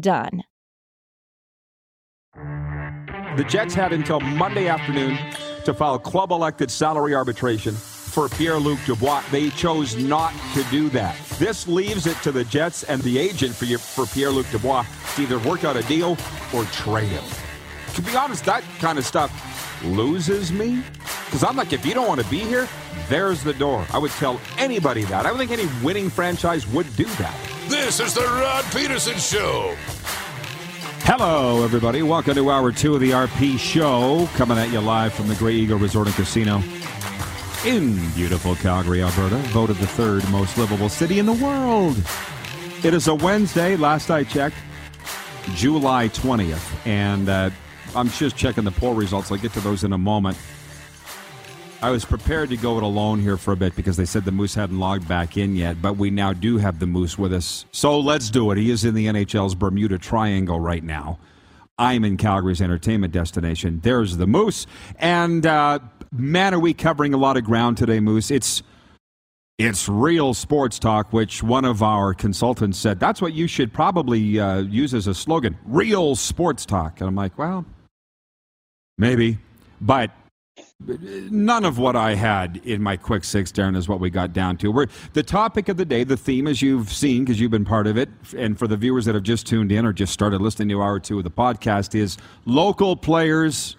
done. The Jets had until Monday afternoon to file club elected salary arbitration for Pierre Luc Dubois. They chose not to do that. This leaves it to the Jets and the agent for, for Pierre Luc Dubois to either work out a deal or trade him. To be honest, that kind of stuff loses me. Because I'm like, if you don't want to be here, there's the door. I would tell anybody that. I don't think any winning franchise would do that. This is the Rod Pedersen Show. Hello, everybody. Welcome to hour two of the RP Show, coming at you live from the Grey Eagle Resort and Casino in beautiful Calgary, Alberta, voted the third most livable city in the world. It is a Wednesday, last I checked, July 20th, and uh, I'm just checking the poll results. I'll get to those in a moment. I was prepared to go it alone here for a bit because they said the Moose hadn't logged back in yet, but we now do have the Moose with us. So let's do it. He is in the NHL's Bermuda Triangle right now. I'm in Calgary's entertainment destination. There's the Moose. And uh, man, are we covering a lot of ground today, Moose? It's it's real sports talk, which one of our consultants said that's what you should probably uh, use as a slogan. Real sports talk. And I'm like, well, maybe, but none of what I had in my quick six, Darren, is what we got down to. We're, the topic of the day, the theme, as you've seen, because you've been part of it, and for the viewers that have just tuned in or just started listening to hour two of the podcast, is local players.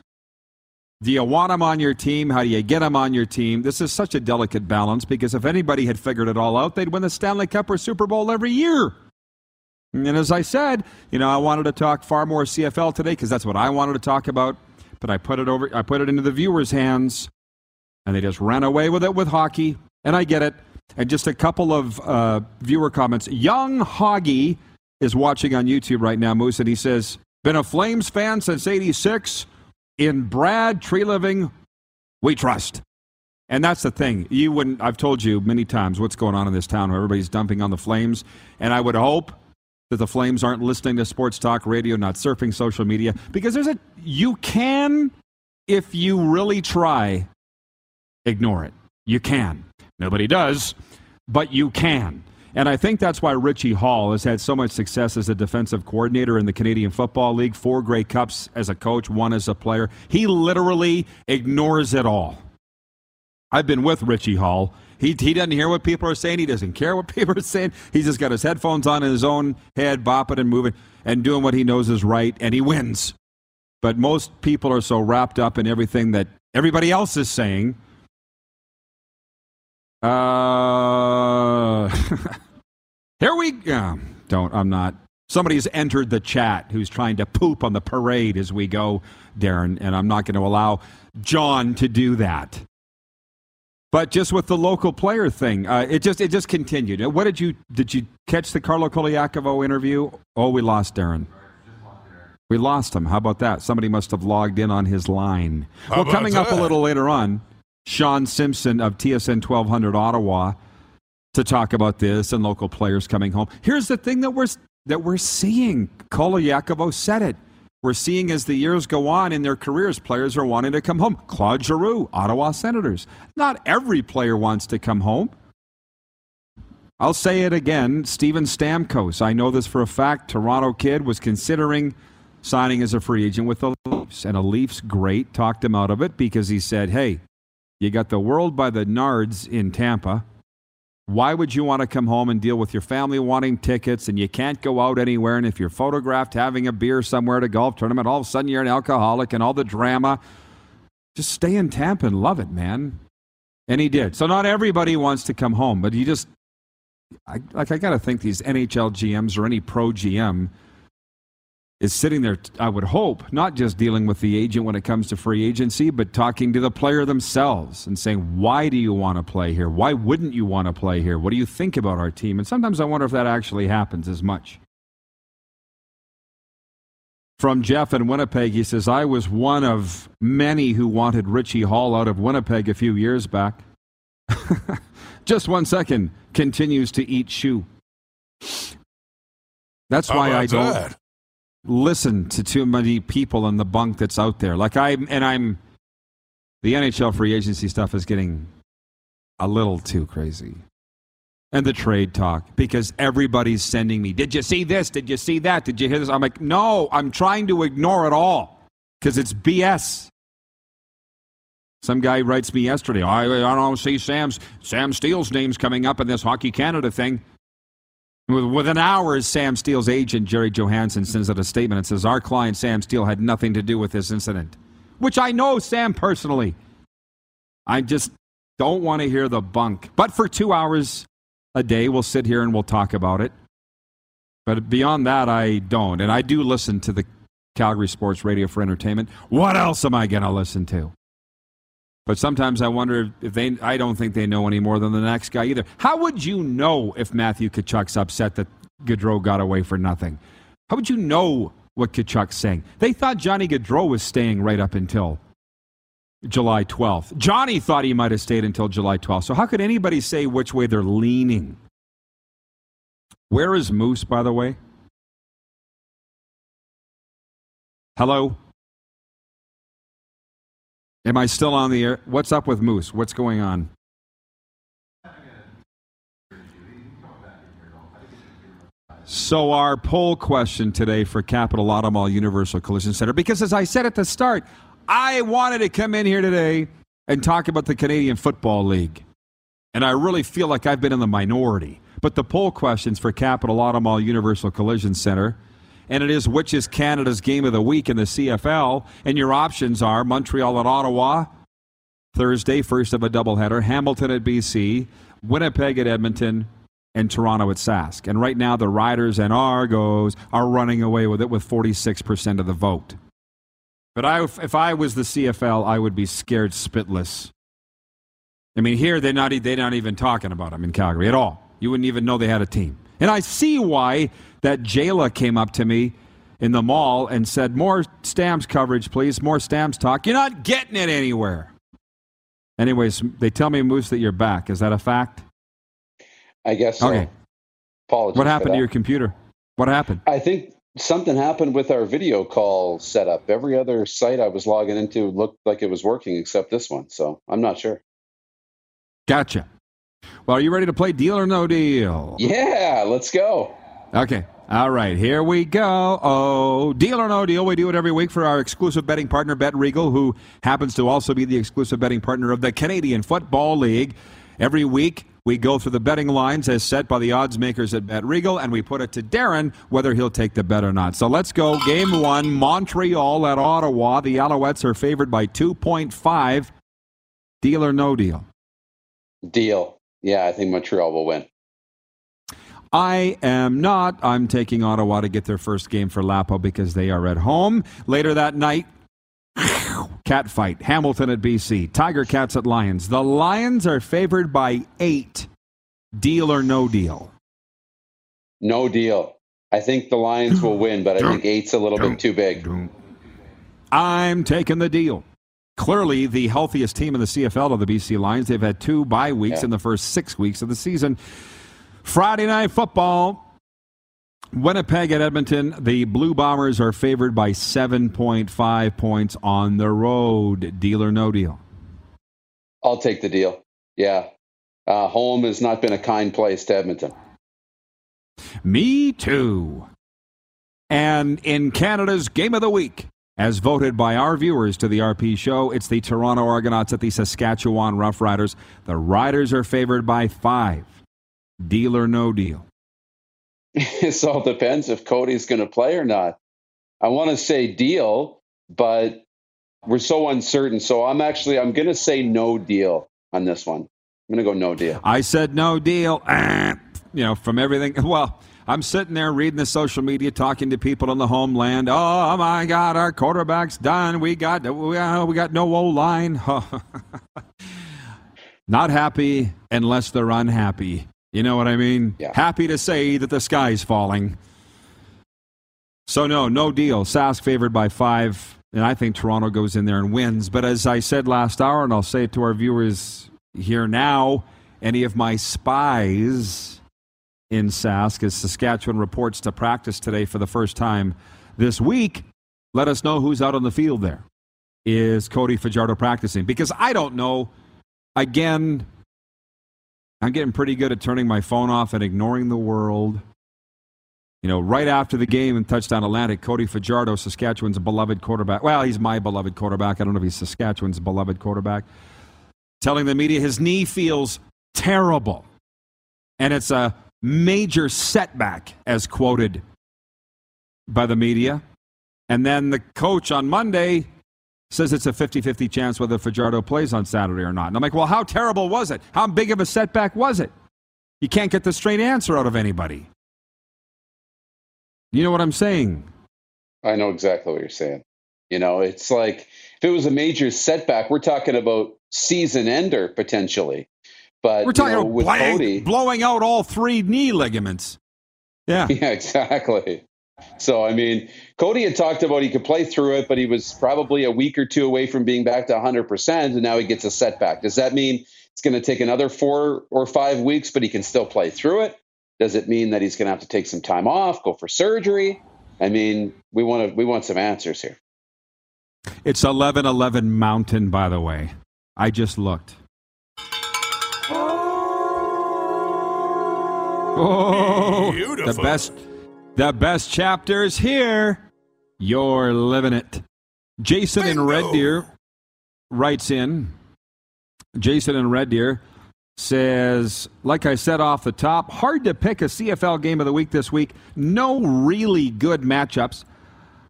Do you want them on your team? How do you get them on your team? This is such a delicate balance because if anybody had figured it all out, they'd win the Stanley Cup or Super Bowl every year. And as I said, you know, I wanted to talk far more CFL today because that's what I wanted to talk about but I put it over I put it into the viewers' hands and they just ran away with it with hockey. And I get it. And just a couple of uh, viewer comments. Young Hoggy is watching on YouTube right now, Moose, and he says, Been a Flames fan since 86. In Brad Treliving, we trust. And that's the thing. You wouldn't I've told you many times what's going on in this town where everybody's dumping on the Flames. And I would hope that the Flames aren't listening to sports talk radio, not surfing social media, because there's a you can, if you really try, ignore it. You can. Nobody does, but you can. And I think that's why Richie Hall has had so much success as a defensive coordinator in the Canadian Football League, four Grey Cups as a coach, one as a player. He literally ignores it all. I've been with Richie Hall he, he doesn't hear what people are saying. He doesn't care what people are saying. He's just got his headphones on in his own head, bopping and moving and doing what he knows is right, and he wins. But most people are so wrapped up in everything that everybody else is saying. Uh, here we go. Don't, I'm not. Somebody's entered the chat who's trying to poop on the parade as we go, Darren, and I'm not going to allow John to do that. But just with the local player thing, uh, it just it just continued. What did you did you catch the Carlo Colaiacovo interview? Oh, we lost Darren. We lost him. How about that? Somebody must have logged in on his line. How well, coming that? up a little later on, Shawn Simpson of TSN 1200 Ottawa to talk about this and local players coming home. Here's the thing that we're that we're seeing. Colaiacovo said it we're seeing as the years go on in their careers, players are wanting to come home. Claude Giroux, Ottawa Senators. Not every player wants to come home. I'll say it again. Steven Stamkos, I know this for a fact. Toronto kid was considering signing as a free agent with the Leafs, and a Leafs great talked him out of it because he said, "Hey, you got the world by the nards in Tampa. Why would you want to come home and deal with your family wanting tickets and you can't go out anywhere? And if you're photographed having a beer somewhere at a golf tournament, all of a sudden you're an alcoholic and all the drama. Just stay in Tampa and love it, man. And he did. So not everybody wants to come home, but you just, I, like, I got to think these NHL GMs or any pro GM is sitting there, I would hope, not just dealing with the agent when it comes to free agency, but talking to the player themselves and saying, why do you want to play here? Why wouldn't you want to play here? What do you think about our team? And sometimes I wonder if that actually happens as much. From Jeff in Winnipeg, he says, I was one of many who wanted Richie Hall out of Winnipeg a few years back. Just one second, continues to eat shoe. That's why oh, I don't that? Listen to too many people in the bunk that's out there. Like I'm, and I'm the NHL free agency stuff is getting a little too crazy. And the trade talk because everybody's sending me, "Did you see this? Did you see that? Did you hear this?" I'm like, "No, I'm trying to ignore it all because it's BS." Some guy writes me yesterday, "I, I don't see Sam's Sam Steel's name's coming up in this Hockey Canada thing." With- Within hours, Sam Steel's agent, Jerry Johansson, sends out a statement and says, Our client, Sam Steel, had nothing to do with this incident. Which I know Sam personally. I just don't want to hear the bunk. But for two hours a day, we'll sit here and we'll talk about it. But beyond that, I don't. And I do listen to the Calgary Sports Radio for entertainment. What else am I going to listen to? But sometimes I wonder if they, I don't think they know any more than the next guy either. How would you know if Matthew Tkachuk's upset that Gaudreau got away for nothing? How would you know what Tkachuk's saying? They thought Johnny Gaudreau was staying right up until July 12th. Johnny thought he might have stayed until July 12th. So how could anybody say which way they're leaning? Where is Moose, by the way? Hello? Am I still on the air? What's up with Moose? What's going on? So, our poll question today for Capital Auto Mall Universal Collision Center, because as I said at the start, I wanted to come in here today and talk about the Canadian Football League. And I really feel like I've been in the minority. But the poll questions for Capital Auto Mall Universal Collision Center, and it is which is Canada's game of the week in the CFL, and your options are Montreal at Ottawa, Thursday, first of a doubleheader, Hamilton at BC, Winnipeg at Edmonton, and Toronto at Sask. And right now, the Riders and Argos are running away with it with 46% of the vote. But I, if I was the CFL, I would be scared spitless. I mean, here they're not, they're not even talking about them in Calgary at all. You wouldn't even know they had a team. And I see why that Jayla came up to me in the mall and said, More stamps coverage, please, more stamps talk. You're not getting it anywhere. Anyways, they tell me, Moose, that you're back. Is that a fact? I guess so. Okay. Apologies What happened to your computer? What happened? I think something happened with our video call setup. Every other site I was logging into looked like it was working except this one. So I'm not sure. Gotcha. Well, are you ready to play Deal or No Deal? Yeah, let's go. Okay. All right, here we go. Oh, deal or no deal. We do it every week for our exclusive betting partner, Bet Regal, who happens to also be the exclusive betting partner of the Canadian Football League. Every week, we go through the betting lines as set by the odds makers at Bet Regal, and we put it to Darren whether he'll take the bet or not. So let's go. Game one Montreal at Ottawa. The Alouettes are favored by 2.5. Deal or no deal? Deal. Yeah, I think Montreal will win. I am not. I'm taking Ottawa to get their first game for Lapo because they are at home. Later that night, cat fight. Hamilton at BC. Tiger Cats at Lions. The Lions are favored by eight. Deal or no deal? No deal. I think the Lions will win, but I think eight's a little bit too big. I'm taking the deal. Clearly, the healthiest team in the CFL are the BC Lions. They've had two bye weeks Yeah. in the first six weeks of the season. Friday night football. Winnipeg at Edmonton. The Blue Bombers are favored by 7.5 points on the road. Deal or no deal? I'll take the deal. Yeah. Uh, home has not been a kind place to Edmonton. Me too. And in Canada's Game of the Week, as voted by our viewers to the RP show, it's the Toronto Argonauts at the Saskatchewan Roughriders. The Riders are favored by five. Deal or no deal? it all depends if Cody's going to play or not. I want to say deal, but we're so uncertain. So I'm actually I'm going to say no deal on this one. I'm going to go no deal. I said no deal. you know, from everything. Well, I'm sitting there reading the social media, talking to people in the homeland. Oh my God, our quarterback's done. We got we, uh, we got no O line. Not happy unless they're unhappy. You know what I mean? Yeah. Happy to say that the sky's falling. So no, no deal. Sask favored by five, and I think Toronto goes in there and wins. But as I said last hour, and I'll say it to our viewers here now, any of my spies in Sask, as Saskatchewan reports to practice today for the first time this week, let us know who's out on the field there. Is Cody Fajardo practicing? Because I don't know. Again, I'm getting pretty good at turning my phone off and ignoring the world. You know, right after the game in Touchdown Atlantic, Cody Fajardo, Saskatchewan's beloved quarterback. Well, he's my beloved quarterback. I don't know if he's Saskatchewan's beloved quarterback. Telling the media his knee feels terrible. And it's a major setback, as quoted by the media. And then the coach on Monday says it's a 50 50 chance whether Fajardo plays on Saturday or not. And I'm like, well, how terrible was it? How big of a setback was it? You can't get the straight answer out of anybody. You know what I'm saying? I know exactly what you're saying. You know, it's like if it was a major setback, we're talking about season ender potentially. But we're talking you know, about with blank, Cody, blowing out all three knee ligaments. Yeah. Yeah, exactly. So, I mean, Cody had talked about he could play through it, but he was probably a week or two away from being back to 100%, and now he gets a setback. Does that mean it's going to take another four or five weeks, but he can still play through it? Does it mean that he's going to have to take some time off, go for surgery? I mean, we want to we want some answers here. It's 1111 Mountain, by the way. I just looked. Oh, Beautiful. the best, the best chapters here. You're living it. Jason in Red Deer writes in. Jason in Red Deer says, like I said off the top, hard to pick a CFL game of the week this week. No really good matchups.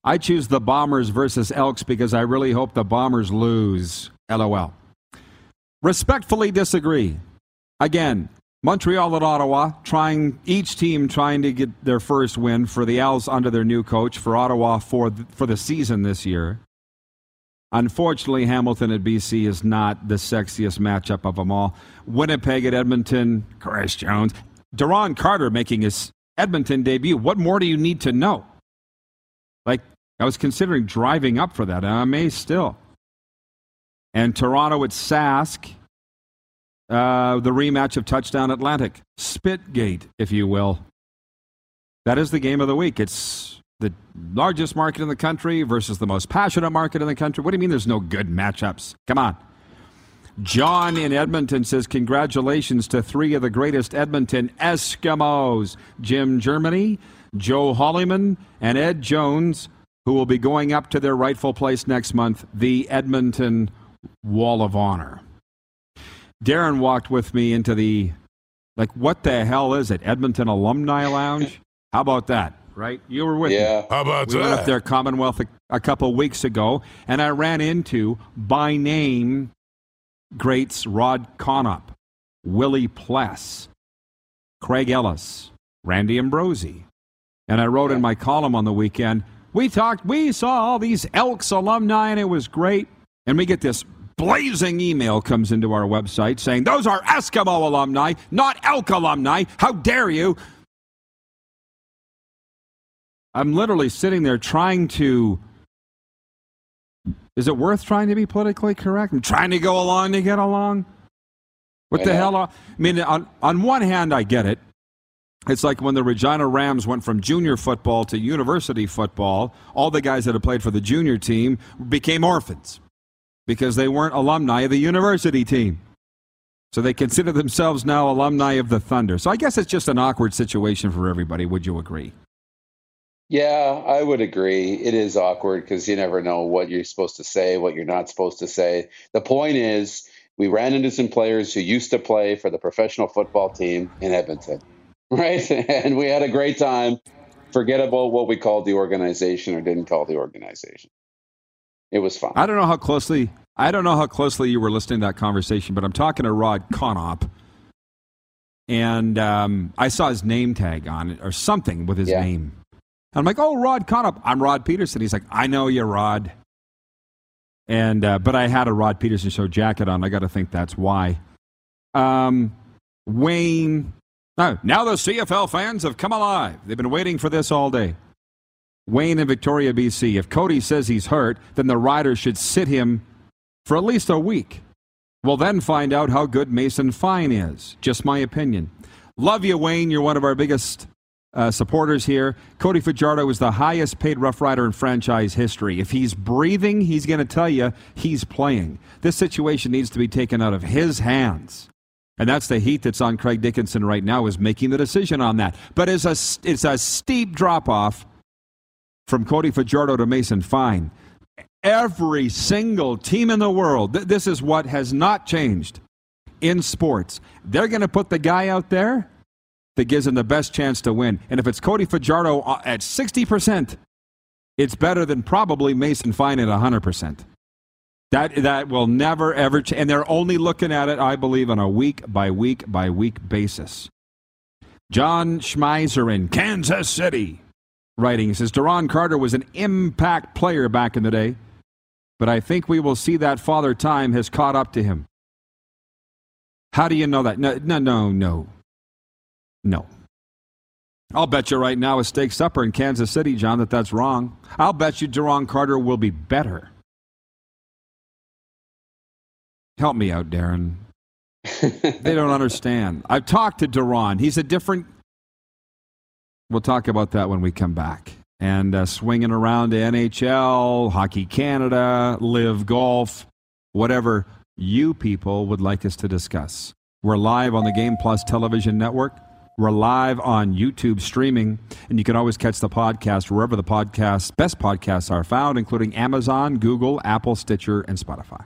I choose the Bombers versus Elks because I really hope the Bombers lose. LOL. Respectfully disagree. Again, Montreal and Ottawa trying each team trying to get their first win for the Owls under their new coach for Ottawa for the, for the season this year. Unfortunately, Hamilton at BC is not the sexiest matchup of them all. Winnipeg at Edmonton, Chris Jones, Duron Carter making his Edmonton debut. What more do you need to know? Like I was considering driving up for that, and I may still. And Toronto at Sask, uh, the rematch of Touchdown Atlantic, Spitgate, if you will. That is the game of the week. It's the largest market in the country versus the most passionate market in the country. What do you mean there's no good matchups? Come on. John in Edmonton says, Congratulations to three of the greatest Edmonton Eskimos Jim Germany, Joe Hollimon, and Ed Jones, who will be going up to their rightful place next month, the Edmonton Wall of Honor. Darren walked with me into the, like, what the hell is it? Edmonton Alumni Lounge? How about that? Right? You were with me. Yeah. How about We went up there, Commonwealth, a, a couple weeks ago, and I ran into, by name, greats Rod Connop, Willie Pless, Craig Ellis, Randy Ambrosie. And I wrote in my column on the weekend, we talked, we saw all these Elks alumni, and it was great. And we get this blazing email comes into our website saying, those are Eskimo alumni, not Elk alumni. How dare you? I'm literally sitting there trying to. Is it worth trying to be politically correct? I'm trying to go along to get along. What I the hell? are- I mean, on, on one hand, I get it. It's like when the Regina Rams went from junior football to university football, all the guys that had played for the junior team became orphans because they weren't alumni of the university team. So they consider themselves now alumni of the Thunder. So I guess it's just an awkward situation for everybody. Would you agree? Yeah, I would agree. It is awkward because you never know what you're supposed to say, what you're not supposed to say. The point is, we ran into some players who used to play for the professional football team in Edmonton, right? And we had a great time. Forget about what we called the organization or didn't call the organization. It was fun. I don't know how closely I don't know how closely you were listening to that conversation, but I'm talking to Rod Connop, and um, I saw his name tag on it or something with his Yeah. name. I'm like, "Oh, Rod Connop. I'm Rod Pedersen." He's like, "I know you, Rod." And uh, but I had a Rod Pedersen show jacket on. I got to think that's why. Um, Wayne. No, now the CFL fans have come alive. They've been waiting for this all day. Wayne in Victoria, BC. If Cody says he's hurt, then the Riders should sit him for at least a week. We'll then find out how good Mason Fine is. Just my opinion. Love you, Wayne. You're one of our biggest uh, supporters here. Cody Fajardo is the highest paid Rough Rider in franchise history. If he's breathing, he's going to tell you he's playing. This situation needs to be taken out of his hands. And that's the heat that's on Craig Dickenson right now is making the decision on that. But it's a, it's a steep drop off from Cody Fajardo to Mason Fine. Every single team in the world, th- this is what has not changed in sports. They're going to put the guy out there that gives them the best chance to win. And if it's Cody Fajardo uh, at 60%, it's better than probably Mason Fine at 100%. That, that will never, ever change. And they're only looking at it, I believe, on a week by week by week basis. John Schmeiser in Kansas City writing. He says, Duron Carter was an impact player back in the day, but I think we will see that father time has caught up to him. How do you know that? No, no, no, no. No. I'll bet you right now a steak supper in Kansas City, John, that that's wrong. I'll bet you Duron Carter will be better. Help me out, Darren. they don't understand. I've talked to Duron. He's a different. We'll talk about that when we come back. And uh, swinging around to NHL, Hockey Canada, LIV Golf, whatever you people would like us to discuss. We're live on the Game Plus television network. We're live on YouTube streaming, and you can always catch the podcast wherever the podcasts, best podcasts are found, including Amazon, Google, Apple, Stitcher, and Spotify.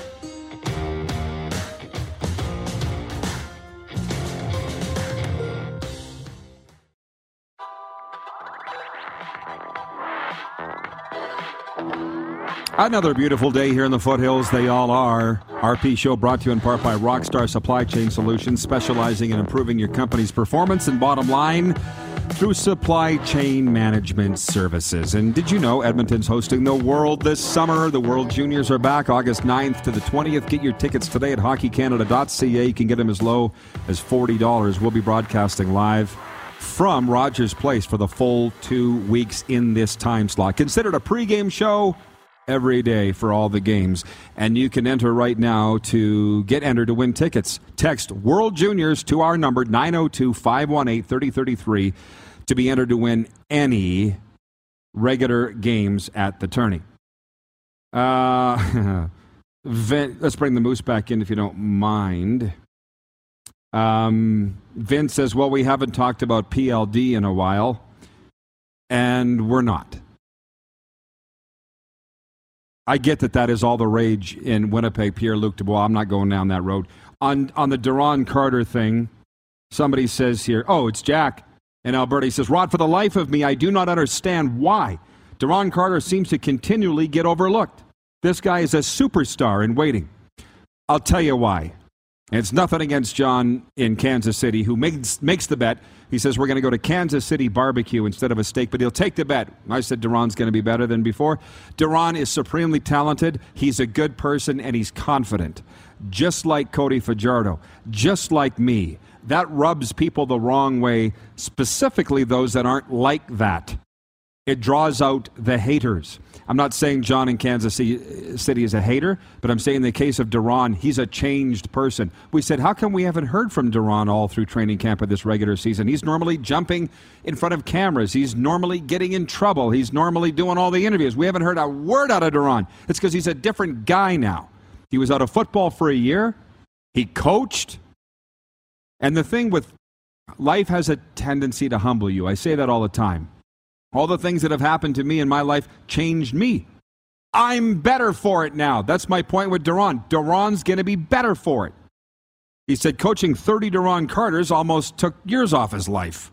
Another beautiful day here in the foothills. They all are. RP Show brought to you in part by Rockstar Supply Chain Solutions, specializing in improving your company's performance and bottom line through supply chain management services. And did you know Edmonton's hosting the World this summer? The World Juniors are back August 9th to the 20th. Get your tickets today at hockeycanada.ca. You can get them as low as $40. We'll be broadcasting live from Rogers Place for the full two weeks in this time slot. Considered a pregame show every day for all the games. And you can enter right now to get entered to win tickets. Text World Juniors to our number 902 518 3033 to be entered to win any regular games at the tourney. Uh, Vin, let's bring the moose back in if you don't mind. Um, Vince says, Well, we haven't talked about PLD in a while, and we're not. I get that that is all the rage in Winnipeg, Pierre Luc Dubois. I'm not going down that road. On, on the Duron Carter thing, somebody says here, Oh, it's Jack And Alberta. Says, Rod, for the life of me, I do not understand why Duron Carter seems to continually get overlooked. This guy is a superstar in waiting. I'll tell you why. And it's nothing against John in Kansas City who makes, makes the bet. He says, We're going to go to Kansas City barbecue instead of a steak, but he'll take the bet. I said Duron's going to be better than before. Duran is supremely talented. He's a good person and he's confident. Just like Cody Fajardo, just like me. That rubs people the wrong way, specifically those that aren't like that. It draws out the haters. I'm not saying John in Kansas City is a hater, but I'm saying in the case of Duron, he's a changed person. We said, how come we haven't heard from Duron all through training camp of this regular season? He's normally jumping in front of cameras. He's normally getting in trouble. He's normally doing all the interviews. We haven't heard a word out of Duron. It's because he's a different guy now. He was out of football for a year. He coached. And the thing with life has a tendency to humble you. I say that all the time. All the things that have happened to me in my life changed me. I'm better for it now. That's my point with Duron. Duron's going to be better for it. He said coaching 30 Duron Carters almost took years off his life.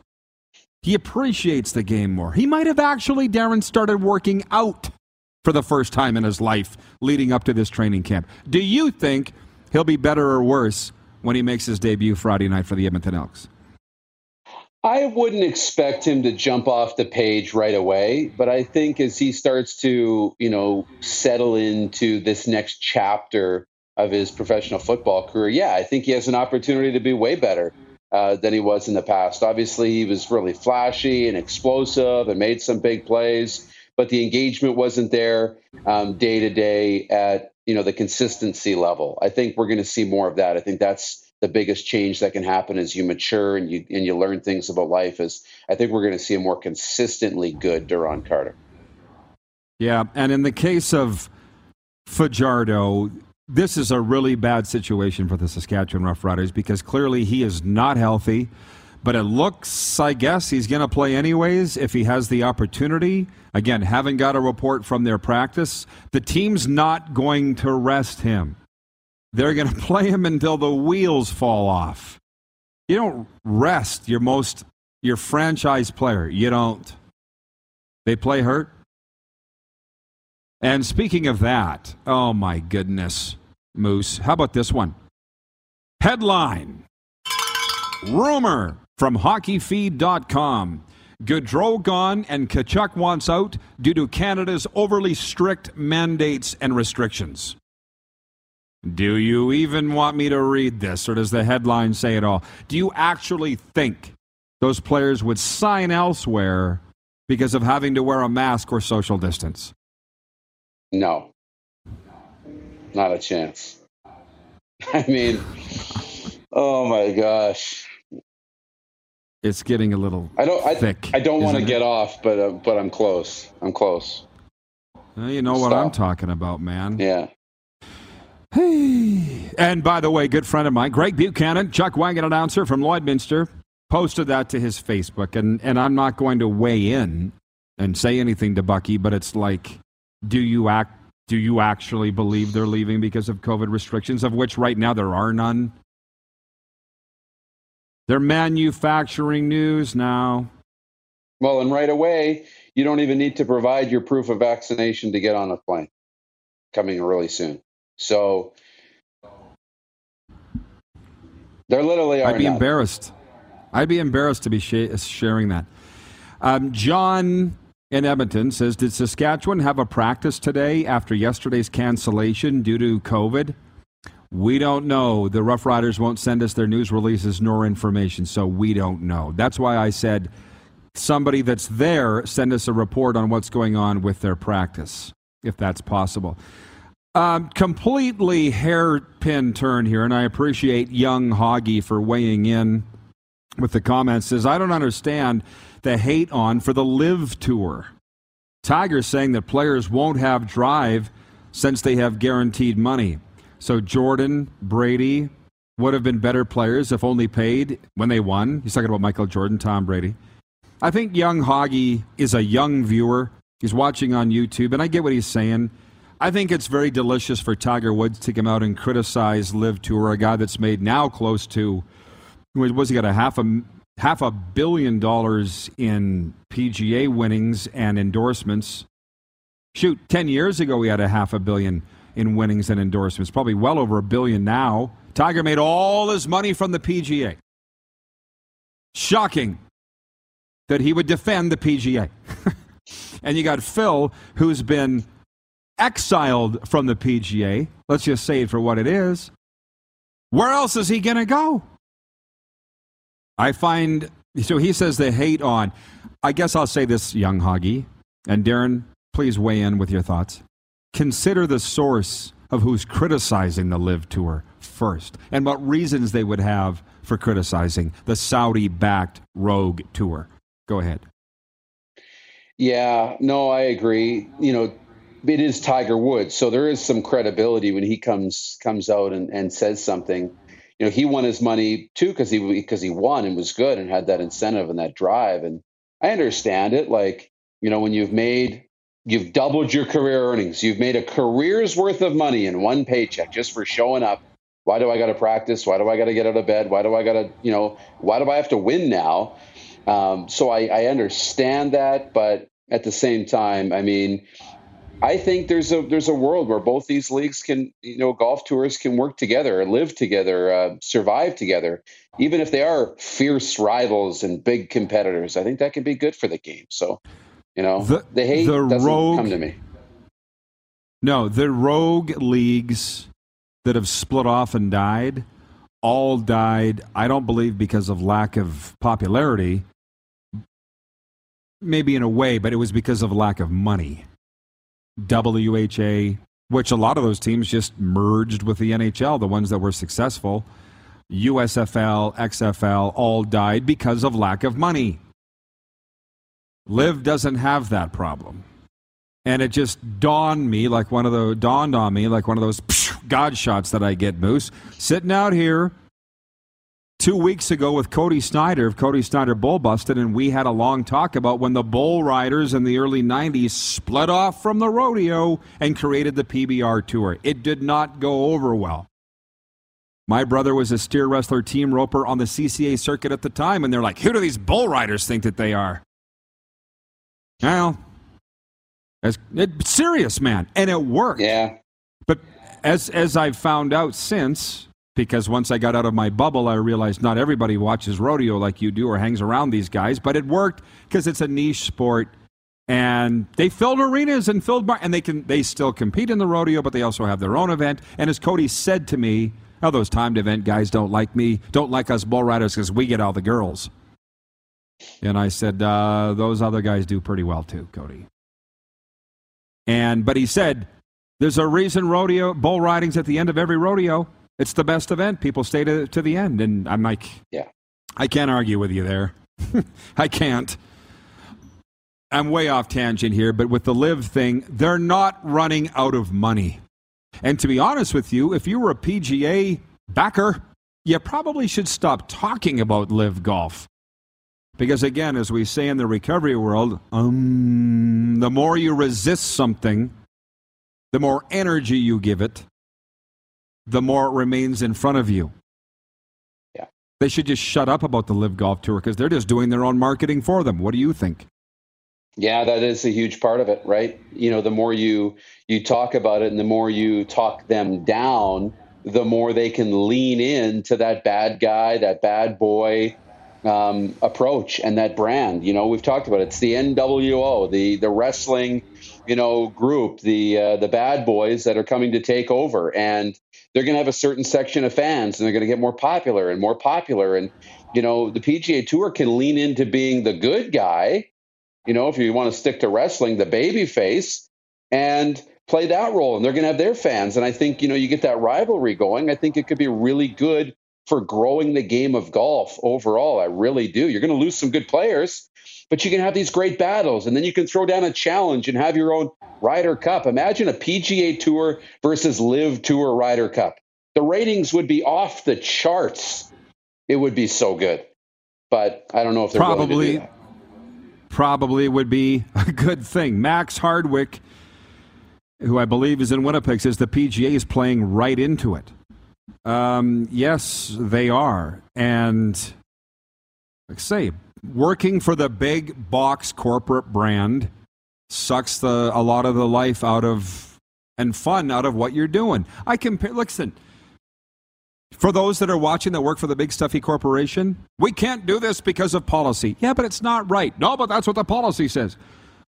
He appreciates the game more. He might have actually, Darren, started working out for the first time in his life leading up to this training camp. Do you think he'll be better or worse when he makes his debut Friday night for the Edmonton Elks? I wouldn't expect him to jump off the page right away, but I think as he starts to, you know, settle into this next chapter of his professional football career, yeah, I think he has an opportunity to be way better uh, than he was in the past. Obviously, he was really flashy and explosive and made some big plays, but the engagement wasn't there day to day at you know the consistency level. I think we're going to see more of that. I think that's the biggest change that can happen as you mature and you and you learn things about life is I think we're going to see a more consistently good Duron Carter. Yeah, and in the case of Fajardo, this is a really bad situation for the Saskatchewan Roughriders because clearly he is not healthy. But it looks, I guess, he's going to play anyways if he has the opportunity. Again, haven't got a report from their practice. The team's not going to rest him. They're going to play him until the wheels fall off. You don't rest your most your franchise player. You don't. They play hurt. And speaking of that, oh my goodness, Moose, how about this one? Headline Rumor from hockeyfeed.com. Gaudreau gone and Tkachuk wants out due to Canada's overly strict mandates and restrictions. Do you even want me to read this, or does the headline say it all? Do you actually think those players would sign elsewhere because of having to wear a mask or social distance? No, not a chance. I mean, oh my gosh. It's getting a little I don't. I, thick. I don't want to get off, but uh, but I'm close. I'm close. Well, you know what I'm talking about, man. Yeah. Hey. And by the way, good friend of mine, Greg Buchanan, Chuck Wagon announcer from Lloydminster, posted that to his Facebook. And, and I'm not going to weigh in and say anything to Bucky, but it's like, do you act? Do you actually believe they're leaving because of COVID restrictions, of which right now there are none? They're manufacturing news now. Well, and right away, you don't even need to provide your proof of vaccination to get on a plane. Coming really soon. So they're literally I'd be embarrassed. I'd be embarrassed to be sh- sharing that. Um, John in Edmonton says, "Did Saskatchewan have a practice today after yesterday's cancellation due to COVID?" We don't know. The Rough Riders won't send us their news releases nor information, so we don't know. That's why I said somebody that's there send us a report on what's going on with their practice, if that's possible. Um, completely hairpin turn here, and I appreciate young Hoggy for weighing in with the comments. Says, I don't understand the hate on for the LIV tour. Tiger saying that players won't have drive since they have guaranteed money. So Jordan, Brady would have been better players if only paid when they won. He's talking about Michael Jordan, Tom Brady. I think young Hoggy is a young viewer. He's watching on YouTube, and I get what he's saying. I think it's very delicious for Tiger Woods to come out and criticize LIV Tour, a guy that's made now close to was he got a half a half a billion dollars in PGA winnings and endorsements. Shoot, ten years ago he had a half a billion in winnings and endorsements, probably well over a billion now. Tiger made all his money from the PGA. Shocking that he would defend the PGA. and you got Phil, who's been exiled from the PGA. Let's just say it for what it is. Where else is he going to go? I find, so he says the hate on. I guess I'll say this, young Hoggy. And Darren, please weigh in with your thoughts. Consider the source of who's criticizing the LIV Tour first and what reasons they would have for criticizing the Saudi backed Rogue Tour. Go ahead. Yeah, no, I agree. You know, it is Tiger Woods, so there is some credibility when he comes comes out and, and says something. you know, he won his money too because he because he won and was good and had that incentive and that drive. And I understand it. Like, you know, when you've made you've doubled your career earnings, you've made a career's worth of money in one paycheck just for showing up. Why do I got to practice? Why do I got to get out of bed? Why do I got to, you know, why do I have to win now? Um, so I, I understand that, but at the same time, I mean, I think there's a there's a world where both these leagues can you know golf tours can work together, live together, uh, survive together, even if they are fierce rivals and big competitors. I think that can be good for the game. So, you know, the, the hate the doesn't rogue, come to me. No, the rogue leagues that have split off and died all died. I don't believe because of lack of popularity. Maybe in a way, but it was because of lack of money WHA, which a lot of those teams just merged with the NHL, the ones that were successful. USFL, XFL all died because of lack of money. LIV doesn't have that problem. And it just dawned me like one of the dawned on me like one of those God shots that I get, Moose. Sitting out here two weeks ago with Cody Snyder of Cody Snyder Bull Busted, and we had a long talk about when the bull riders in the early 90s split off from the rodeo and created the PBR Tour. It did not go over well. My brother was a steer wrestler team roper on the CCA circuit at the time, and they're like, who do these bull riders think that they are? Well, it's, it's serious, man. And it worked. Yeah. But as, as I've found out since, because once I got out of my bubble, I realized not everybody watches rodeo like you do or hangs around these guys, but it worked because it's a niche sport. And they filled arenas and filled bar- and they can they still compete in the rodeo, but they also have their own event. And as Cody said to me, "Oh, those timed event guys don't like me, don't like us bull riders because we get all the girls." And I said, uh, "Those other guys do pretty well too, Cody." And but he said, "There's a reason rodeo bull riding's at the end of every rodeo." It's the best event. People stay to, to the end. And I'm like, yeah, I can't argue with you there. I can't. I'm way off tangent here, but with the LIV thing, they're not running out of money. And to be honest with you, if you were a PGA backer, you probably should stop talking about LIV golf. Because again, as we say in the recovery world, um, the more you resist something, the more energy you give it, the more it remains in front of you. Yeah. They should just shut up about the LIV Golf Tour because they're just doing their own marketing for them. What do you think? Yeah, that is a huge part of it, right? You know, the more you you talk about it and the more you talk them down, the more they can lean in to that bad guy, that bad boy um, approach and that brand. You know, we've talked about it. It's the NWO, the the wrestling, you know, group, the uh, the bad boys that are coming to take over, and they're going to have a certain section of fans and they're going to get more popular and more popular. And, you know, the PGA Tour can lean into being the good guy, you know, if you want to stick to wrestling, the baby face, and play that role. And they're going to have their fans. And I think, you know, you get that rivalry going. I think it could be really good for growing the game of golf overall. I really do. You're going to lose some good players, but you can have these great battles and then you can throw down a challenge and have your own Ryder Cup. Imagine a PGA Tour versus LIV Tour Ryder Cup. The ratings would be off the charts. It would be so good. But I don't know if they're probably probably would be a good thing. Max Hardwick, who I believe is in Winnipeg, says the PGA is playing right into it. Um, yes, they are, and like I say, working for the big box corporate brand sucks the a lot of the life out of and fun out of what you're doing. I compare. Listen, for those that are watching that work for the big stuffy corporation, we can't do this because of policy. Yeah, but it's not right. No, but that's what the policy says.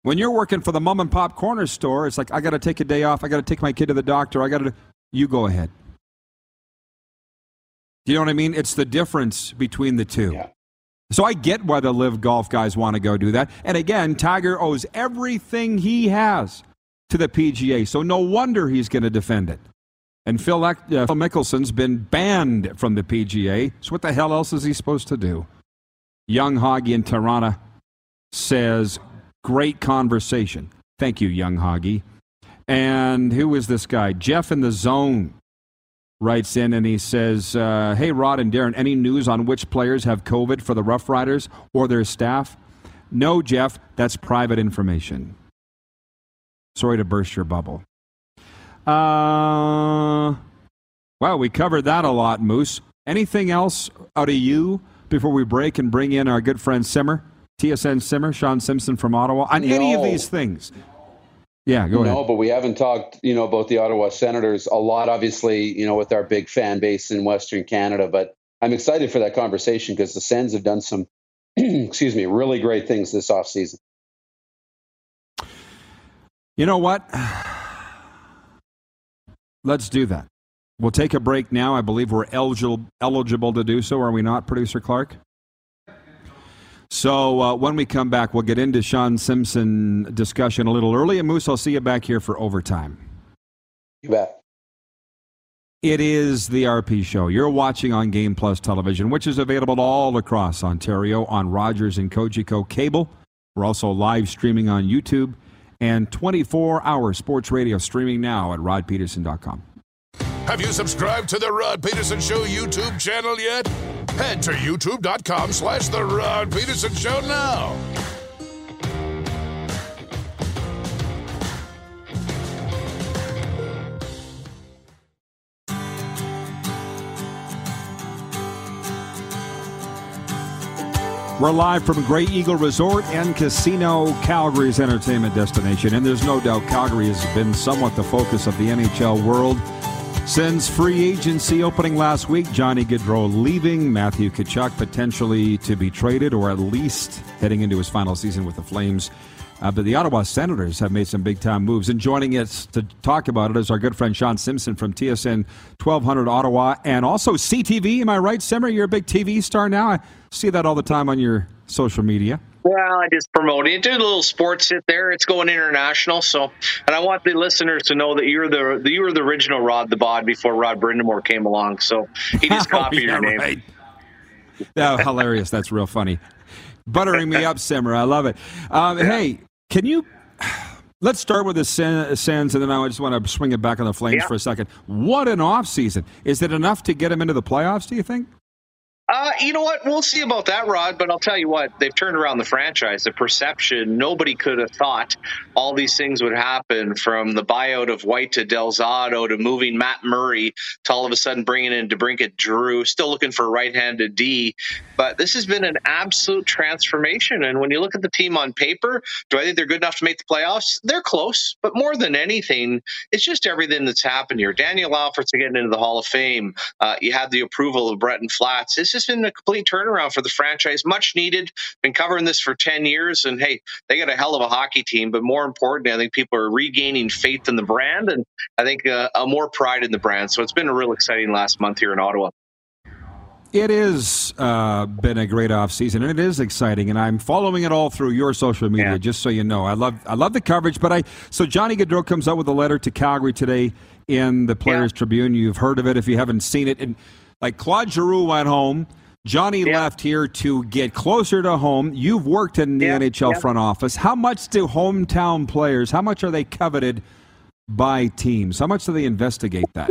When you're working for the mom and pop corner store, it's like I got to take a day off. I got to take my kid to the doctor. I got to. You go ahead. Do you know what I mean? It's the difference between the two. Yeah. So I get why the LIV golf guys want to go do that. And again, Tiger owes everything he has to the PGA. So no wonder he's going to defend it. And Phil, uh, Phil Mickelson's been banned from the PGA. So what the hell else is he supposed to do? Young Hoggy in Tirana says, great conversation. Thank you, Young Hoggy. And who is this guy? Jeff in the Zone writes in and he says, uh, Hey, Rod and Darren, any news on which players have COVID for the Rough Riders or their staff? No, Jeff, that's private information. Sorry to burst your bubble. Uh, well, we covered that a lot, Moose. Anything else out of you before we break and bring in our good friend Simmer, TSN Simmer, Shawn Simpson from Ottawa, on no. any of these things? Yeah, go ahead. No, but we haven't talked, you know, about the Ottawa Senators a lot, obviously, you know, with our big fan base in Western Canada. But I'm excited for that conversation because the Sens have done some, excuse me, really great things this offseason. You know what? Let's do that. We'll take a break now. I believe we're eligible eligible to do so, are we not, producer Clark? So uh, when we come back, we'll get into Shawn Simpson discussion a little early. And Moose, I'll see you back here for overtime. You bet. It is the RP Show. You're watching on Game Plus Television, which is available all across Ontario on Rogers and Cogeco cable. We're also live streaming on YouTube and 24 hour sports radio streaming now at rodpedersen.com. Have you subscribed to the Rod Pedersen Show YouTube channel yet? Head to youtube.com slash The Rod Pedersen Show now. We're live from Grey Eagle Resort and Casino, Calgary's entertainment destination. And there's no doubt Calgary has been somewhat the focus of the NHL world Sens free agency opening last week. Johnny Gaudreau leaving. Matthew Tkachuk potentially to be traded or at least heading into his final season with the Flames. Uh, but the Ottawa Senators have made some big time moves. And joining us to talk about it is our good friend Shawn Simpson from TSN 1200 Ottawa and also CTV. Am I right, Simmer? You're a big TV star now. I see that all the time on your social media. Well, I just promote it. Do a little sports hit there. It's going international. So, and I want the listeners to know that you're the you were the original Rod the Bod before Rod Brind'Amour came along. So he just oh, copied oh, yeah, your name. Right. Yeah, hilarious. That's real funny. Buttering me up, Simmer. I love it. Um, yeah. Hey, can you? Let's start with the Sens, and then I just want to swing it back on the Flames yeah. for a second. What an off season! Is it enough to get them into the playoffs? Do you think? Uh, you know what? We'll see about that, Rod. But I'll tell you what, they've turned around the franchise. The perception, nobody could have thought all these things would happen from the buyout of White to Del Zotto to moving Matt Murray to all of a sudden bringing in DeBrincat Drew, still looking for a right handed D. But this has been an absolute transformation. And when you look at the team on paper, do I think they're good enough to make the playoffs? They're close. But more than anything, it's just everything that's happened here. Daniel Alfredsson getting into the Hall of Fame. Uh, you had the approval of Breton Flats. It's just been a complete turnaround for the franchise. Much needed. Been covering this for 10 years. And hey, they got a hell of a hockey team. But more importantly, I think people are regaining faith in the brand and I think uh, a more pride in the brand. So it's been a real exciting last month here in Ottawa. It has uh, been a great off season, and it is exciting. And I'm following it all through your social media, yeah. just so you know. I love I love the coverage. But I so Johnny Gaudreau comes out with a letter to Calgary today in the Players yeah. Tribune. You've heard of it if you haven't seen it. And like Claude Giroux went home. Johnny yeah. left here to get closer to home. You've worked in the yeah. NHL yeah. front office. How much do hometown players, how much are they coveted by teams? How much do they investigate that?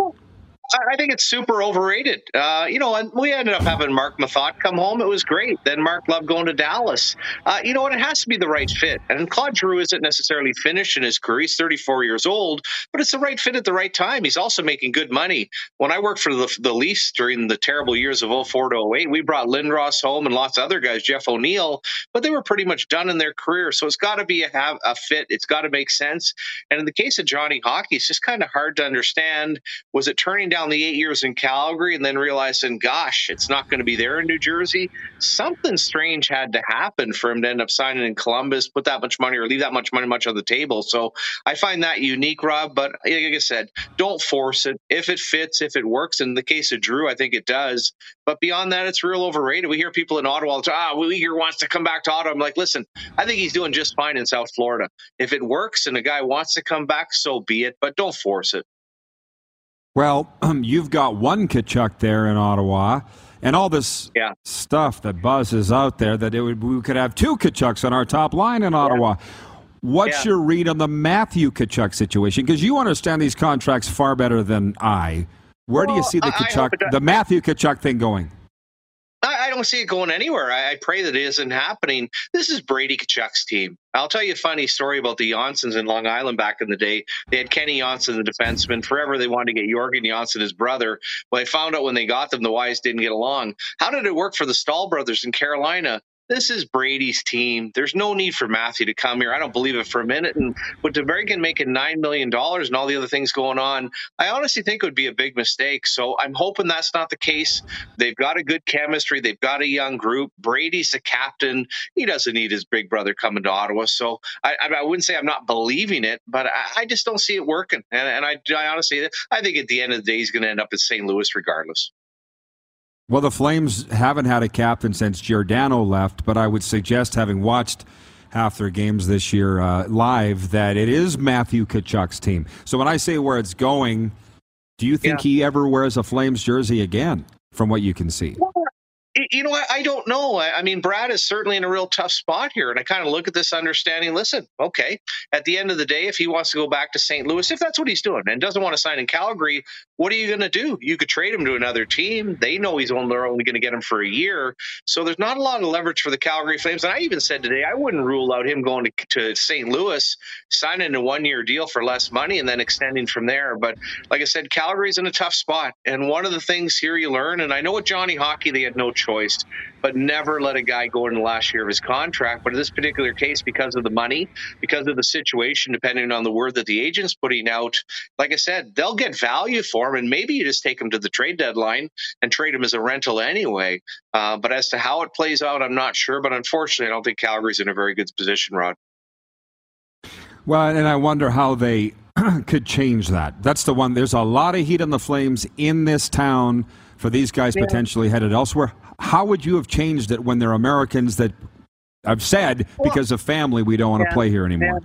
I think it's super overrated. Uh, you know, and we ended up having Mark Methot come home. It was great. Then Mark loved going to Dallas. Uh, you know what? It has to be the right fit. And Claude Giroux isn't necessarily finished in his career. He's 34 years old, but it's the right fit at the right time. He's also making good money. When I worked for the, the Leafs during the terrible years of 04 to 08, we brought Lindros home and lots of other guys, Jeff O'Neill, but they were pretty much done in their career. So it's got to be a, have a fit. It's got to make sense. And in the case of Johnny Hockey, it's just kind of hard to understand. Was it turning down the eight years in Calgary and then realizing, gosh, it's not going to be there in New Jersey. Something strange had to happen for him to end up signing in Columbus, put that much money or leave that much money much on the table. So I find that unique, Rob. But like I said, don't force it. If it fits, if it works. In the case of Drew, I think it does. But beyond that, it's real overrated. We hear people in Ottawa, ah, Uyghur wants to come back to Ottawa. I'm like, listen, I think he's doing just fine in South Florida. If it works and a guy wants to come back, so be it. But don't force it. Well, um, you've got one Tkachuk there in Ottawa, and all this yeah. stuff that buzzes out there that it would, we could have two Tkachuks on our top line in Ottawa. Yeah. What's yeah. your read on the Matthew Tkachuk situation? Because you understand these contracts far better than I. Where do you see the Tkachuk, hope it does. the Matthew Tkachuk thing going? I, don't see it going anywhere. I, I pray that it isn't happening. This is Brady Tkachuk's team. I'll tell you a funny story about the Janssens in Long Island back in the day. They had Kenny Jonsson, the defenseman. Forever they wanted to get Jorgen Jonsson, his brother. But I found out when they got them, the Wise didn't get along. How did it work for the Staal brothers in Carolina? This is Brady's team. There's no need for Matthew to come here. I don't believe it for a minute. And with DeBrincat making $9 million and all the other things going on, I honestly think it would be a big mistake. So I'm hoping that's not the case. They've got a good chemistry. They've got a young group. Brady's the captain. He doesn't need his big brother coming to Ottawa. So I, I wouldn't say I'm not believing it, but I, I just don't see it working. And, and I, I honestly, I think at the end of the day, he's going to end up in St. Louis regardless. Well, the Flames haven't had a captain since Giordano left, but I would suggest, having watched half their games this year uh, live, that it is Matthew Tkachuk's team. So when I say where it's going, do you think Yeah. he ever wears a Flames jersey again, from what you can see? You know, I, I don't know. I, I mean, Brad is certainly in a real tough spot here. And I kind of look at this understanding listen, okay, at the end of the day, if he wants to go back to St. Louis, if that's what he's doing and doesn't want to sign in Calgary, what are you going to do? You could trade him to another team. They know he's only, only going to get him for a year. So there's not a lot of leverage for the Calgary Flames. And I even said today, I wouldn't rule out him going to, to St. Louis, signing a one year deal for less money and then extending from there. But like I said, Calgary's in a tough spot. And one of the things here you learn, and I know with Johnny Hockey, they had no choice, but never let a guy go in the last year of his contract. But in this particular case, because of the money, because of the situation, depending on the word that the agent's putting out, like I said, they'll get value for him. And maybe you just take him to the trade deadline and trade him as a rental anyway. Uh, but as to how it plays out, I'm not sure. But unfortunately, I don't think Calgary's in a very good position, Rod. Well, and I wonder how they could change that. That's the one. There's a lot of heat on the Flames in this town for these guys potentially headed elsewhere. How would you have changed it when they're Americans that I've said because of family we don't want to yeah, play here anymore?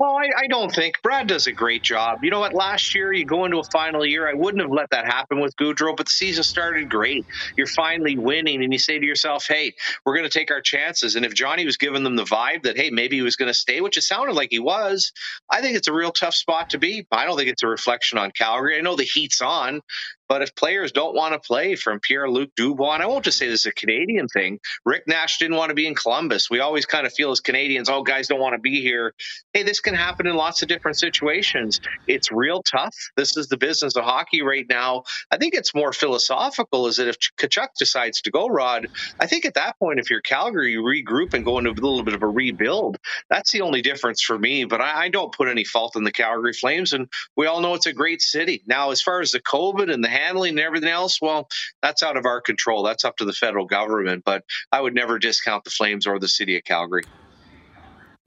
Well, I, I don't think Brad does a great job. You know what? Last year, you go into a final year. I wouldn't have let that happen with Gaudreau, but the season started great. You're finally winning, and you say to yourself, "Hey, we're going to take our chances." And if Johnny was giving them the vibe that, hey, maybe he was going to stay, which it sounded like he was, I think it's a real tough spot to be. I don't think it's a reflection on Calgary. I know the heat's on, but if players don't want to play, from Pierre Luc Dubois, and I won't just say this is a Canadian thing. Rick Nash didn't want to be in Columbus. We always kind of feel as Canadians, oh, guys don't want to be here. Hey, this can happen in lots of different situations. It's real tough. This is the business of hockey right now. I think it's more philosophical. Is that if Tkachuk decides to go, Rod? I think at that point, if you're Calgary, you regroup and go into a little bit of a rebuild. That's the only difference for me. But I, I don't put any fault in the Calgary Flames, and we all know it's a great city. Now, as far as the COVID and the handling and everything else, well, that's out of our control. That's up to the federal government. But I would never discount the Flames or the city of Calgary.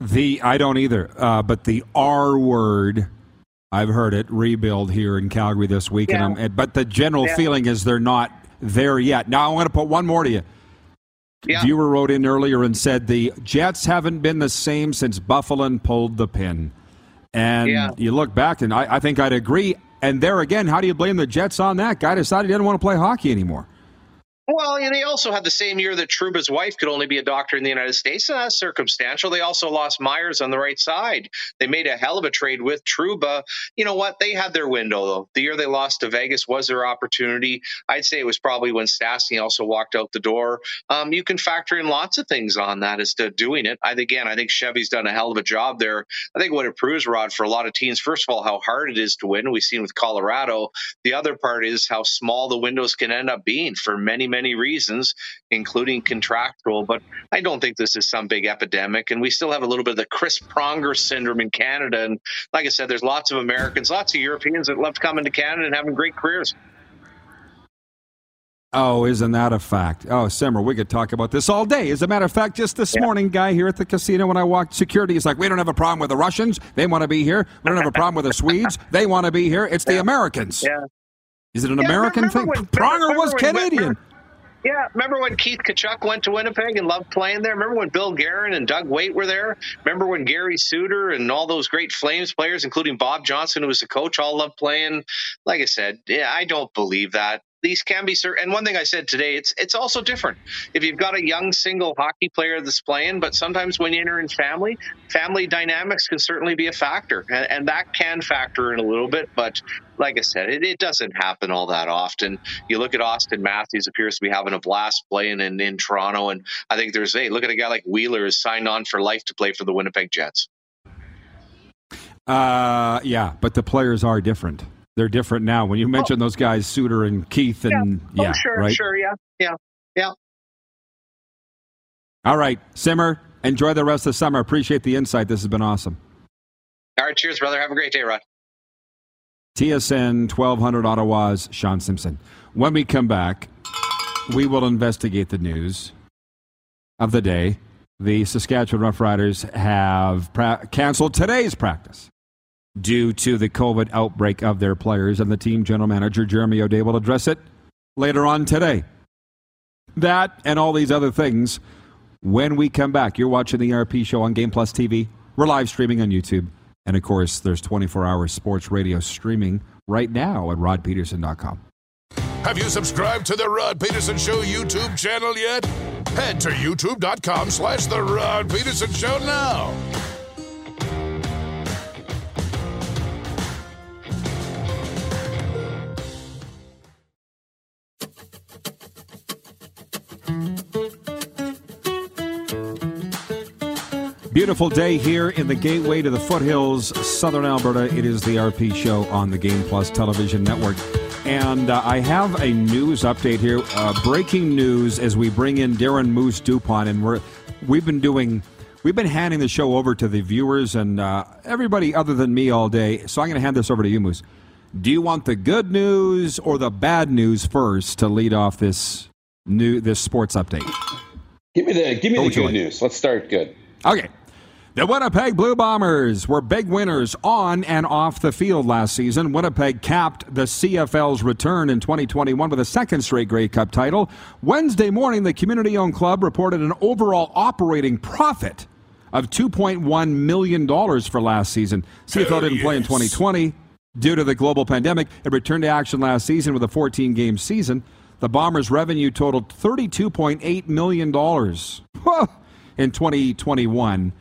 The I don't either, uh, but the R word. I've heard it rebuild here in Calgary this week, Yeah. and I'm, but the general Yeah. feeling is they're not there yet. Now I want to put one more to you. Yeah. Viewer wrote in earlier and said the Jets haven't been the same since Byfuglien pulled the pin. And Yeah. you look back, and I, I think I'd agree. And there again, how do you blame the Jets on that? Guy decided he didn't want to play hockey anymore. Well, yeah, they also had the same year that Trouba's wife could only be a doctor in the United States, and that's circumstantial. They also lost Myers on the right side. They made a hell of a trade with Truba. You know what? They had their window, though. The year they lost to Vegas was their opportunity. I'd say it was probably when Stastny also walked out the door. Um, you can factor in lots of things on that as to doing it. I again, I think Chevy's done a hell of a job there. I think what it proves, Rod, for a lot of teams, first of all, how hard it is to win. We've seen with Colorado. The other part is how small the windows can end up being for many, many reasons, including contractual. But I don't think this is some big epidemic. And we still have a little bit of the Chris Pronger syndrome in Canada. And like I said, there's lots of Americans, lots of Europeans that love coming to Canada and having great careers. Oh, isn't that a fact? Oh, Simmer, we could talk about this all day. As a matter of fact, just this morning, guy here at the casino, when I walked security, he's like, "We don't have a problem with the Russians; they want to be here. We don't have a problem with the Swedes; they want to be here. It's the Americans." Yeah. Is it an Yeah, American thing? when- Pronger was when- Canadian. Yeah, remember when Keith Tkachuk went to Winnipeg and loved playing there? Remember when Bill Guerin and Doug Weight were there? Remember when Gary Suter and all those great Flames players, including Bob Johnson, who was the coach, all loved playing? Like I said, yeah, I don't believe that. These can be certain. And one thing I said today, it's it's also different. If you've got a young single hockey player that's playing, but sometimes when you enter in family, family dynamics can certainly be a factor, and, and that can factor in a little bit. But like I said, it, it doesn't happen all that often. You look at Auston Matthews appears to be having a blast playing in, in Toronto, and I think there's hey, look at a guy like Wheeler is signed on for life to play for the Winnipeg Jets. Uh, yeah, but the players are different. They're different now. When you mention oh. those guys, Suter and Keith, and oh, yeah, yeah oh, sure, right? sure, yeah, yeah, yeah. All right, Simmer. Enjoy the rest of the summer. Appreciate the insight. This has been awesome. All right, cheers, brother. Have a great day, Rod. TSN 1200 Ottawa's Shawn Simpson. When we come back, we will investigate the news of the day. The Saskatchewan Roughriders have pra- canceled today's practice due to the COVID outbreak of their players, and the team general manager, Jeremy O'Day, will address it later on today. That and all these other things when we come back. You're watching the RP show on Game Plus TV. We're live streaming on YouTube. And of course, there's 24 hour sports radio streaming right now at rodpedersen.com. Have you subscribed to the Rod Pedersen Show YouTube channel yet? Head to youtube.com slash the Rod Pedersen Show now. Beautiful day here in the gateway to the foothills, southern Alberta. It is the RP show on the Game Plus television network. And uh, I have a news update here. Uh, breaking news as we bring in Darren Moose Dupont. And we're, we've been doing, we've been handing the show over to the viewers and uh, everybody other than me all day. So I'm going to hand this over to you, Moose. Do you want the good news or the bad news first to lead off this new this sports update? Give me the give me what the good like? news. Let's start good. Okay. The Winnipeg Blue Bombers were big winners on and off the field last season. Winnipeg capped the CFL's return in 2021 with a second straight Grey Cup title. Wednesday morning, the community owned club reported an overall operating profit of $2.1 million for last season. CFL didn't yes. play in 2020 due to the global pandemic. It returned to action last season with a 14 game season. The Bombers' revenue totaled $32.8 million in 2021.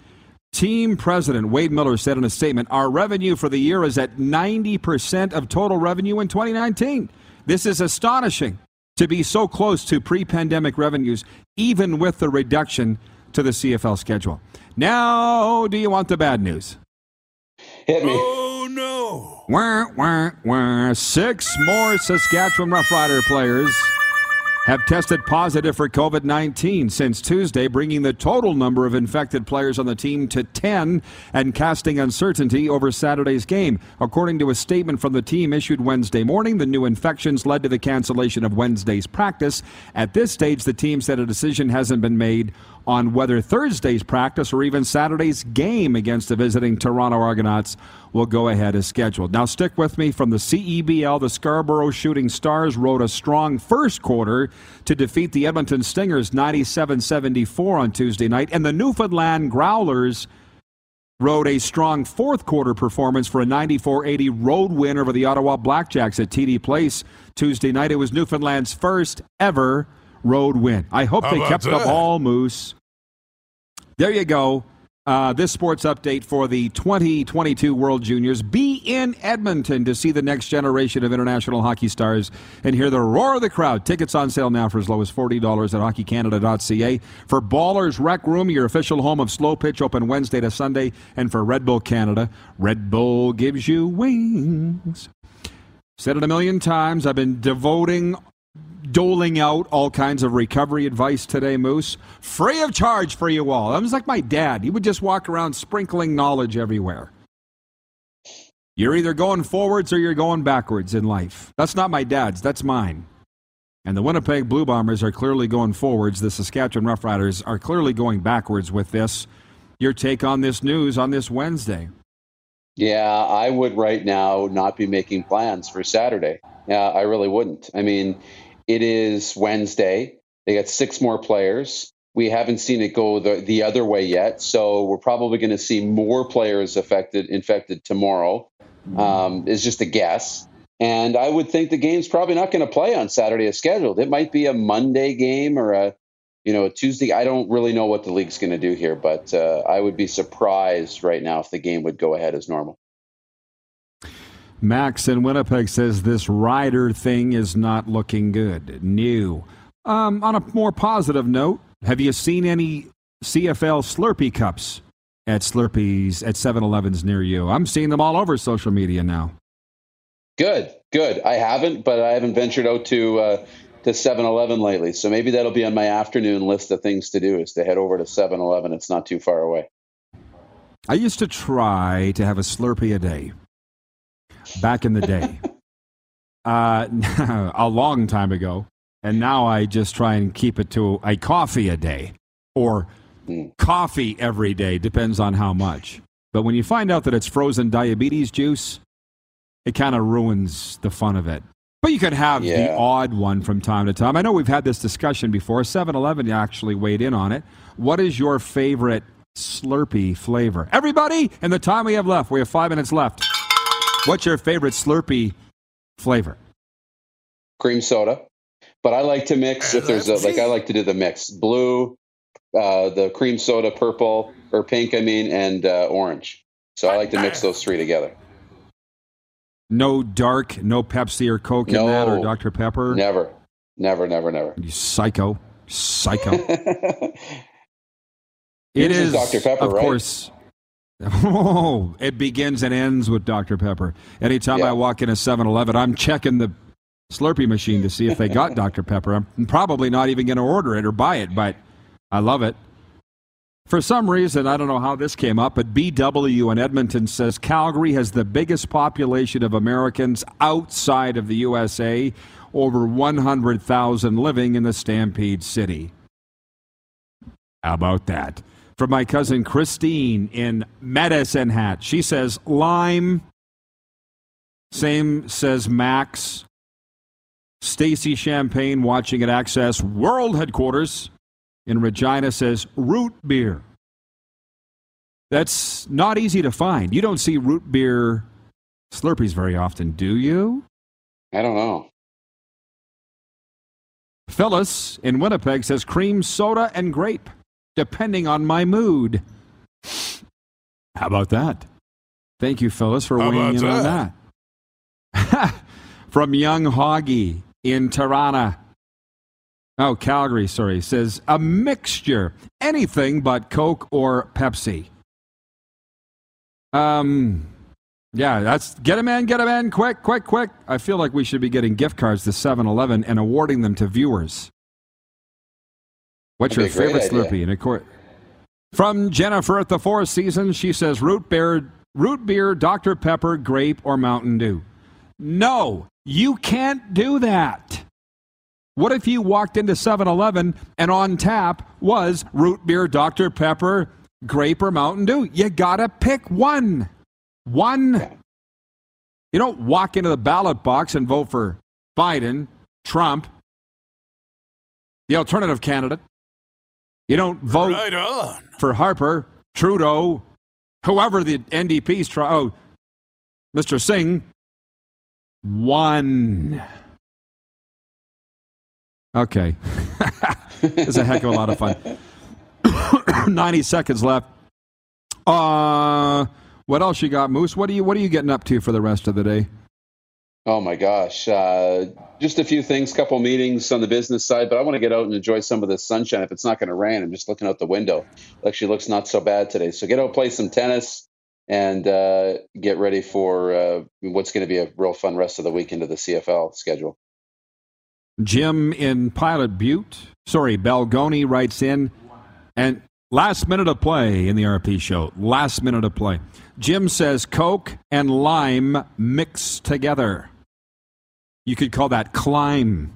Team president Wade Miller said in a statement Our revenue for the year is at 90% of total revenue in 2019. This is astonishing to be so close to pre pandemic revenues, even with the reduction to the CFL schedule. Now, do you want the bad news? Hit me. Oh, no. Wah, wah, wah. Six more Saskatchewan Roughrider players have tested positive for COVID 19 since Tuesday, bringing the total number of infected players on the team to 10 and casting uncertainty over Saturday's game. According to a statement from the team issued Wednesday morning, the new infections led to the cancellation of Wednesday's practice. At this stage, the team said a decision hasn't been made on whether Thursday's practice or even Saturday's game against the visiting Toronto Argonauts will go ahead as scheduled. Now, stick with me from the CEBL. The Scarborough Shooting Stars rode a strong first quarter to defeat the Edmonton Stingers 97 74 on Tuesday night, and the Newfoundland Growlers rode a strong fourth quarter performance for a 94 80 road win over the Ottawa Blackjacks at TD Place Tuesday night. It was Newfoundland's first ever road win. I hope How they kept that? up all moose. There you go. Uh, this sports update for the 2022 World Juniors. Be in Edmonton to see the next generation of international hockey stars and hear the roar of the crowd. Tickets on sale now for as low as $40 at hockeycanada.ca. For Ballers Rec Room, your official home of slow pitch, open Wednesday to Sunday. And for Red Bull Canada, Red Bull gives you wings. Said it a million times. I've been devoting doling out all kinds of recovery advice today, Moose, free of charge for you all. I was like my dad. He would just walk around sprinkling knowledge everywhere. You're either going forwards or you're going backwards in life. That's not my dad's, that's mine. And the Winnipeg Blue Bombers are clearly going forwards. The Saskatchewan Roughriders are clearly going backwards with this. Your take on this news on this Wednesday? Yeah, I would right now not be making plans for Saturday. Yeah, I really wouldn't. I mean, it is Wednesday. They got six more players. We haven't seen it go the, the other way yet, so we're probably going to see more players affected infected tomorrow. Um, is just a guess. And I would think the game's probably not going to play on Saturday as scheduled. It might be a Monday game or a you know, a Tuesday. I don't really know what the league's going to do here, but uh, I would be surprised right now if the game would go ahead as normal. Max in Winnipeg says this rider thing is not looking good. New. Um, on a more positive note, have you seen any CFL Slurpee cups at Slurpees at 7 Elevens near you? I'm seeing them all over social media now. Good, good. I haven't, but I haven't ventured out to uh, to 7-Eleven lately. So maybe that'll be on my afternoon list of things to do is to head over to 7-Eleven. It's not too far away. I used to try to have a Slurpee a day back in the day, uh, a long time ago. And now I just try and keep it to a coffee a day or mm. coffee every day, depends on how much. But when you find out that it's frozen diabetes juice, it kind of ruins the fun of it. But you could have yeah. the odd one from time to time. I know we've had this discussion before. 7 Eleven actually weighed in on it. What is your favorite Slurpee flavor? Everybody, in the time we have left, we have five minutes left. What's your favorite Slurpee flavor? Cream soda. But I like to mix if there's a, like, I like to do the mix blue, uh, the cream soda, purple, or pink, I mean, and uh, orange. So I like to mix those three together. No dark, no Pepsi or Coke no, in that or Dr. Pepper? Never. Never, never, never. You psycho. Psycho. it is, Dr. Pepper, of right? course. Oh, it begins and ends with Dr. Pepper. Anytime yeah. I walk in a 7 Eleven, I'm checking the Slurpee machine to see if they got Dr. Pepper. I'm probably not even going to order it or buy it, but I love it. For some reason, I don't know how this came up, but BW in Edmonton says Calgary has the biggest population of Americans outside of the USA, over 100,000 living in the Stampede City. How about that? From my cousin Christine in Medicine Hat, she says lime. Same says Max. Stacy Champagne watching at Access World Headquarters in Regina says root beer. That's not easy to find. You don't see root beer Slurpees very often, do you? I don't know. Phyllis in Winnipeg says cream soda and grape, depending on my mood. How about that? Thank you, Phyllis, for weighing in that? on that. From Young Hoggy in Tirana. Oh, Calgary, sorry, says a mixture, anything but Coke or Pepsi. Um, yeah, that's get a man, get a man, quick, quick, quick. I feel like we should be getting gift cards to 7 Eleven and awarding them to viewers. What's That'd your favorite idea. Slurpee? And of course, from Jennifer at the Four Seasons, she says root beer, root beer, Dr. Pepper, grape, or Mountain Dew. No, you can't do that. What if you walked into 7 Eleven and on tap was root beer, Dr. Pepper, grape, or Mountain Dew? You gotta pick one. One. You don't walk into the ballot box and vote for Biden, Trump, the alternative candidate. You don't vote right for Harper, Trudeau, whoever the NDP's try. Oh, Mr. Singh. One. Okay. it's a heck of a lot of fun. 90 seconds left. Uh, what else you got, Moose? What are you What are you getting up to for the rest of the day? Oh my gosh, uh, just a few things, couple meetings on the business side, but I want to get out and enjoy some of the sunshine. If it's not going to rain, I'm just looking out the window. It actually looks not so bad today. So get out, play some tennis, and uh, get ready for uh, what's going to be a real fun rest of the week into the CFL schedule. Jim in Pilot Butte, sorry, Belgoni writes in, and last minute of play in the RP show. Last minute of play. Jim says Coke and lime mixed together. You could call that climb.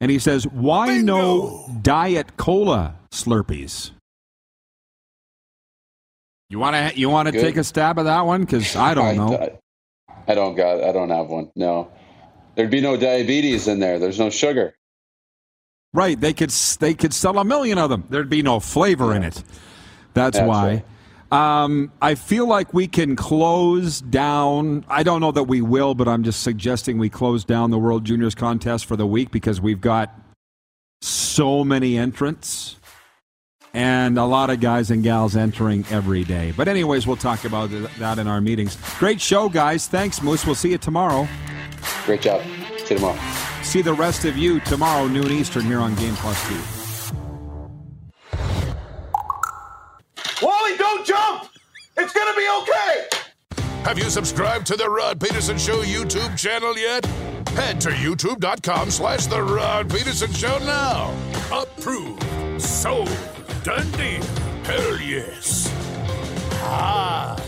And he says, why Bingo. no diet cola Slurpees? You want to you want to take a stab at that one because I don't know. I, I don't got I don't have one. No. There'd be no diabetes in there. There's no sugar. Right. They could they could sell a million of them. There'd be no flavor yeah. in it. That's, That's why. Right. Um, I feel like we can close down. I don't know that we will, but I'm just suggesting we close down the World Juniors contest for the week because we've got so many entrants and a lot of guys and gals entering every day. But, anyways, we'll talk about that in our meetings. Great show, guys. Thanks, Moose. We'll see you tomorrow. Great job. See you tomorrow. See the rest of you tomorrow, noon Eastern, here on Game Plus 2. Wally, don't jump! It's gonna be okay! Have you subscribed to the Rod Pedersen Show YouTube channel yet? Head to youtube.com slash The Rod Pedersen Show now. Approved. Sold. Done. Hell yes. Hot.